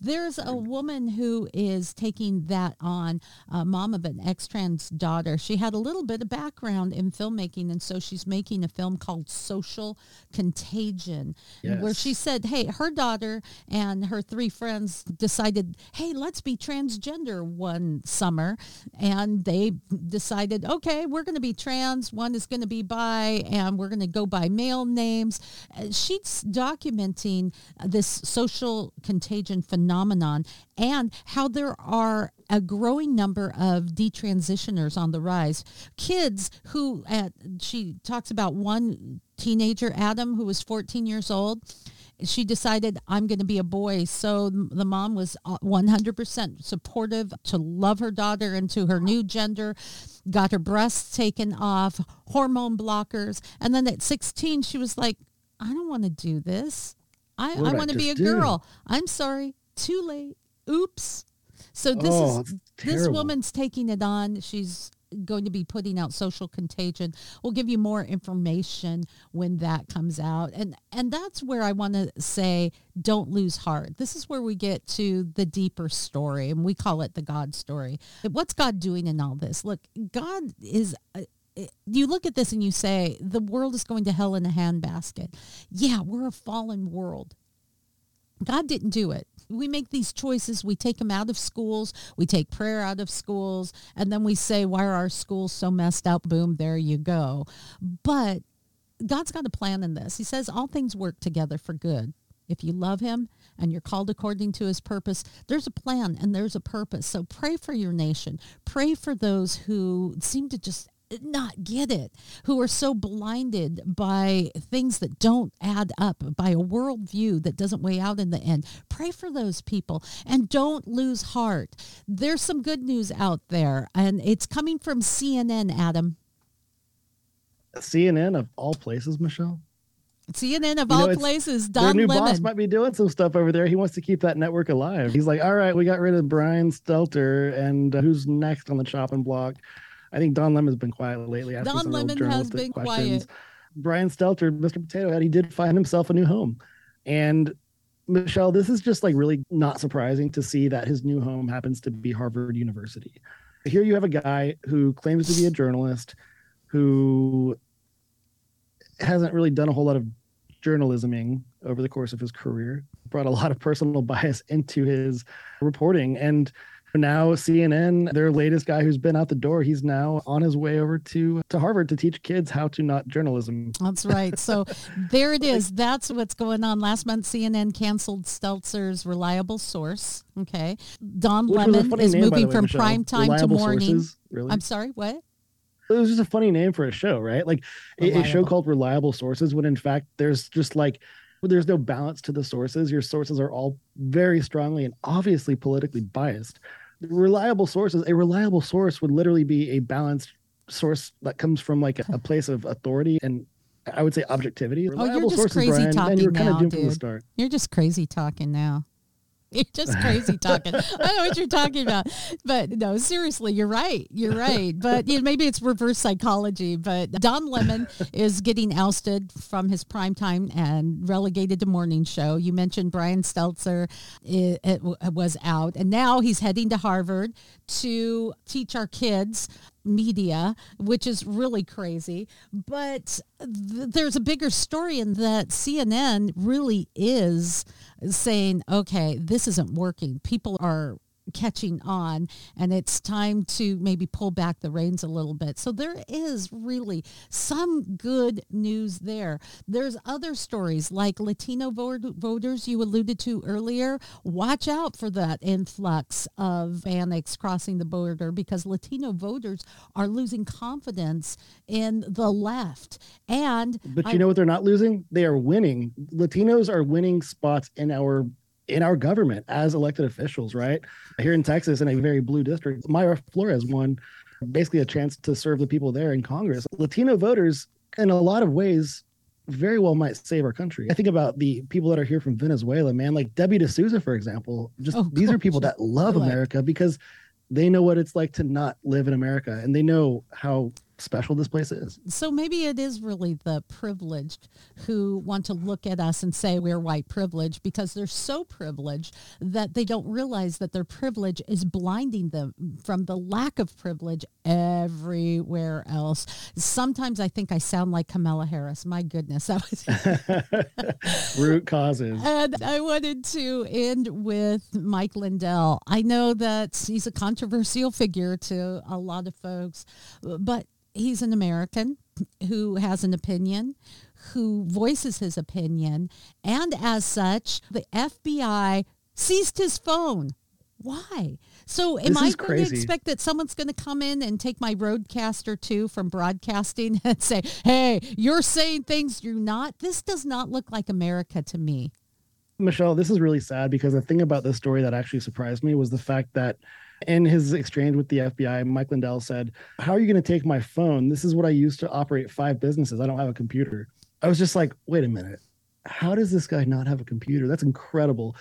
There's a woman who is taking that on, a mom of an ex-trans daughter. She had a little bit of background in filmmaking, and so she's making a film called Social Contagion, where she said, hey, her daughter and her three friends decided, hey, let's be transgender one summer. And they decided, okay, we're going to be trans. One is going to be bi, and we're going to go by male names. Uh, She's documenting this social contagion phenomenon and how there are a growing number of detransitioners on the rise. Kids who, at, she talks about one teenager, Adam, who was 14 years old. She decided I'm going to be a boy. So the mom was uh, 100% supportive to love her daughter into her new gender, got her breasts taken off, hormone blockers. And then at 16, she was like, I don't want to do this. I, I want to be a do? girl. I'm sorry. Too late. Oops. So this Oh, is this woman's taking it on. She's going to be putting out social contagion. We'll give you more information when that comes out. And and that's where I want to say don't lose heart. This is where we get to the deeper story and we call it the God story. What's God doing in all this? Look, God is uh, you look at this and you say the world is going to hell in a handbasket. Yeah, we're a fallen world. God didn't do it. We make these choices. We take them out of schools. We take prayer out of schools. And then we say, why are our schools so messed up? Boom, there you go. But God's got a plan in this. He says all things work together for good. If you love him and you're called according to his purpose, there's a plan and there's a purpose. So pray for your nation. Pray for those who seem to just not get it, who are so blinded by things that don't add up, by a worldview that doesn't weigh out in the end. Pray for those people and don't lose heart. There's some good news out there, and it's coming from CNN, Adam. CNN of all places, Michelle. CNN of You all it's- places, Their Don new boss might be doing some stuff over there. He wants to keep that network alive. He's like, all right, we got rid of Brian Stelter, and uh, who's next on the chopping block? I think Don Lemon's been quiet lately. asking Don some Lemon has been questions. quiet. Brian Stelter, Mr. Potato Head, he did find himself a new home, and Michelle, this is just like really not surprising to see that his new home happens to be Harvard University. Here you have a guy who claims to be a journalist, who hasn't really done a whole lot of journalisming over the course of his career, brought a lot of personal bias into his reporting. And now CNN, their latest guy who's been out the door, he's now on his way over to to Harvard to teach kids how to not journalism. That's right. So there it is. That's what's going on. Last month, CNN canceled Stelter's reliable source. Okay. Don Which Lemon is name, moving way, from Michelle. prime time to morning. Sources? Really? I'm sorry, what? it was just a funny name for a show, right? Like a, a show called Reliable Sources, when in fact there's just like there's no balance to the sources. Your sources are all very strongly and obviously politically biased. Reliable sources, a reliable source would literally be a balanced source that comes from like a, a place of authority and I would say objectivity. Oh, you're just sources, crazy Brian, and you were talking kind of now, dude. start. You're just crazy talking now. You're just crazy talking. I don't know what you're talking about. But no, seriously, you're right. You're right. But you know, maybe it's reverse psychology. But Don Lemon is getting ousted from his prime time and relegated to morning show. You mentioned Brian Stelter it, it was out. And now he's heading to Harvard to teach our kids media, which is really crazy. But th- there's a bigger story in that CNN really is saying, okay, this isn't working. People are catching on and it's time to maybe pull back the reins a little bit. So there is really some good news there. There's other stories like Latino voters you alluded to earlier. Watch out for that influx of Hispanics crossing the border because Latino voters are losing confidence in the left. And But I- you know what they're not losing? They are winning. Latinos are winning spots in our in our government as elected officials, right? Here in Texas, in a very blue district, Mayra Flores won basically a chance to serve the people there in Congress. Latino voters, in a lot of ways, very well might save our country. I think about the people that are here from Venezuela, man, like Debbie D'Souza, for example. Just Oh, these are people that love America because they know what it's like to not live in America and they know how special this place is. So maybe it is really the privileged who want to look at us and say we're white privileged because they're so privileged that they don't realize that their privilege is blinding them from the lack of privilege everywhere else. Sometimes I think I sound like Kamala Harris. My goodness, that was Root causes. and I wanted to end with Mike Lindell. I know that he's a controversial figure to a lot of folks, but he's an American who has an opinion, who voices his opinion, and as such, the FBI seized his phone. Why? So, am This I going to expect that someone's going to come in and take my RodeCaster two from broadcasting and say, "Hey, you're saying things you're not"? This does not look like America to me. Michelle, this is really sad because the thing about this story that actually surprised me was the fact that in his exchange with the FBI, Mike Lindell said, How are you going to take my phone? This is what I use to operate five businesses. I don't have a computer. I was just like, Wait a minute. How does this guy not have a computer? That's incredible.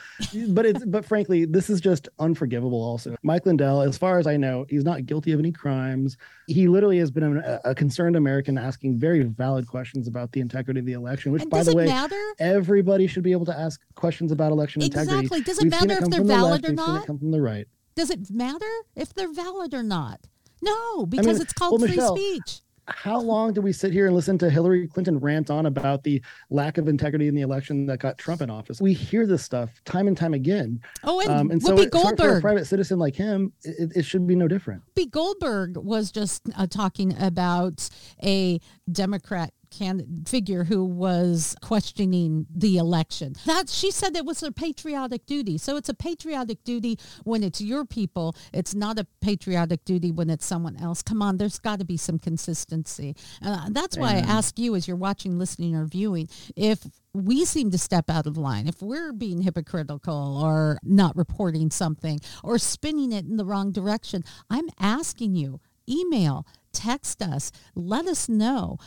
but it's but frankly, this is just unforgivable also. Mike Lindell, as far as I know, he's not guilty of any crimes. He literally has been a, a concerned American asking very valid questions about the integrity of the election, which And by the way, matter? everybody should be able to ask questions about election integrity. Exactly. Does it We've matter if they're from the valid left, or not? come from the right. Does it matter if they're valid or not? No, because mean, it's called well, free Michelle, speech. How long do we sit here and listen to Hillary Clinton rant on about the lack of integrity in the election that got Trump in office? We hear this stuff time and time again. Oh, and, Um, and so Whoopi it- for, for a private citizen like him, it, it should be no different. Whoopi Goldberg was just uh, talking about a Democrat can figure who was questioning the election. That she said it was a patriotic duty. So it's a patriotic duty when it's your people. It's not a patriotic duty when it's someone else. Come on, there's got to be some consistency. Uh, that's why I ask you as you're watching, listening, or viewing if we seem to step out of line, if we're being hypocritical or not reporting something or spinning it in the wrong direction, I'm asking you, email, text us, let us know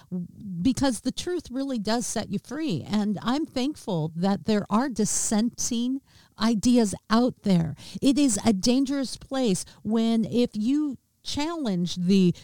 because the truth really does set you free. And I'm thankful that there are dissenting ideas out there. It is a dangerous place when if you challenge the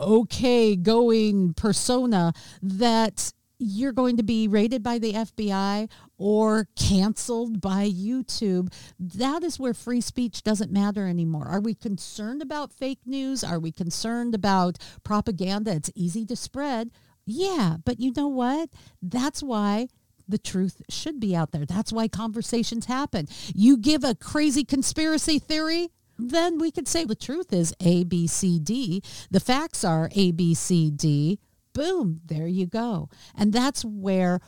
okay going persona that you're going to be raided by the FBI or canceled by YouTube. That is where free speech doesn't matter anymore. Are we concerned about fake news? Are we concerned about propaganda? It's easy to spread. Yeah, but you know what? That's why the truth should be out there. That's why conversations happen. You give a crazy conspiracy theory, then we could say the truth is A, B, C, D. The facts are A, B, C, D. Boom, there you go. And that's where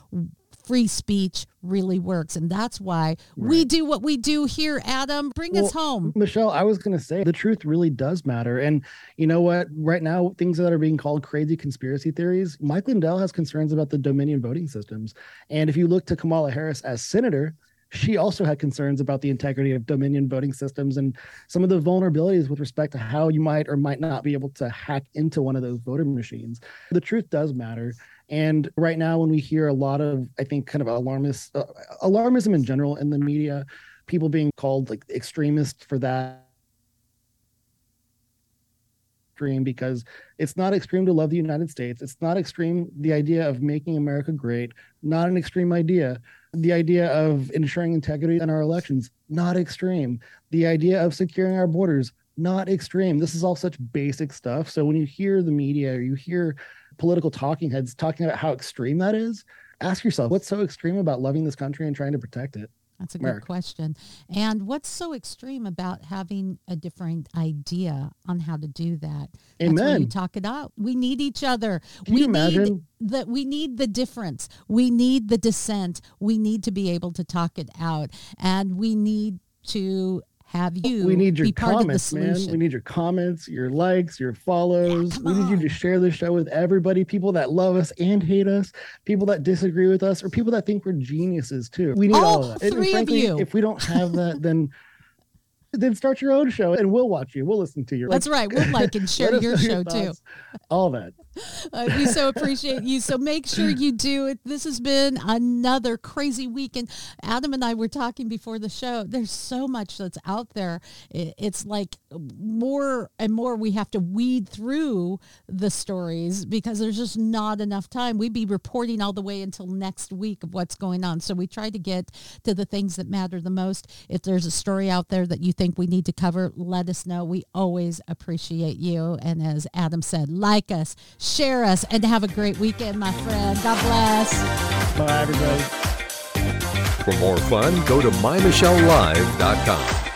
free speech really works. And that's why we do what we do here, Adam. Bring us home. Michelle, I was going to say the truth really does matter. And you know what? Right now, things that are being called crazy conspiracy theories, Mike Lindell has concerns about the Dominion voting systems. And if you look to Kamala Harris as senator, she also had concerns about the integrity of Dominion voting systems and some of the vulnerabilities with respect to how you might or might not be able to hack into one of those voter machines. The truth does matter. And right now, when we hear a lot of, I think, kind of alarmist, uh, alarmism in general in the media, people being called like extremists for that extreme because it's not extreme to love the United States. It's not extreme the idea of making America great, not an extreme idea. The idea of ensuring integrity in our elections, not extreme. The idea of securing our borders, not extreme. This is all such basic stuff. So when you hear the media or you hear political talking heads talking about how extreme that is, ask yourself, what's so extreme about loving this country and trying to protect it? That's a good question. And what's so extreme about having a different idea on how to do that? That's where you Amen. talk it out. We need each other. Can we need that we need the difference. We need the dissent. We need to be able to talk it out. And we need to have you we need your comments, man. We need your comments, your likes, your follows. we need you to share the show with everybody, people that love us and hate us, people that disagree with us, or people that think we're geniuses too. We need all, All of that. And- and three of you. If we don't have that, then then start your own show and we'll watch you. We'll listen to you. That's right. We'll like and share your show too. All that. Uh, we so appreciate you. So make sure you do it. This has been another crazy week. And Adam and I were talking before the show. There's so much that's out there. It's like more and more we have to weed through the stories because there's just not enough time. We'd be reporting all the way until next week of what's going on. So we try to get to the things that matter the most. If there's a story out there that you think we need to cover, let us know. We always appreciate you. And as Adam said, like us, share us, and have a great weekend, my friend. God bless. Bye, everybody. For more fun, go to mymichellelive.com.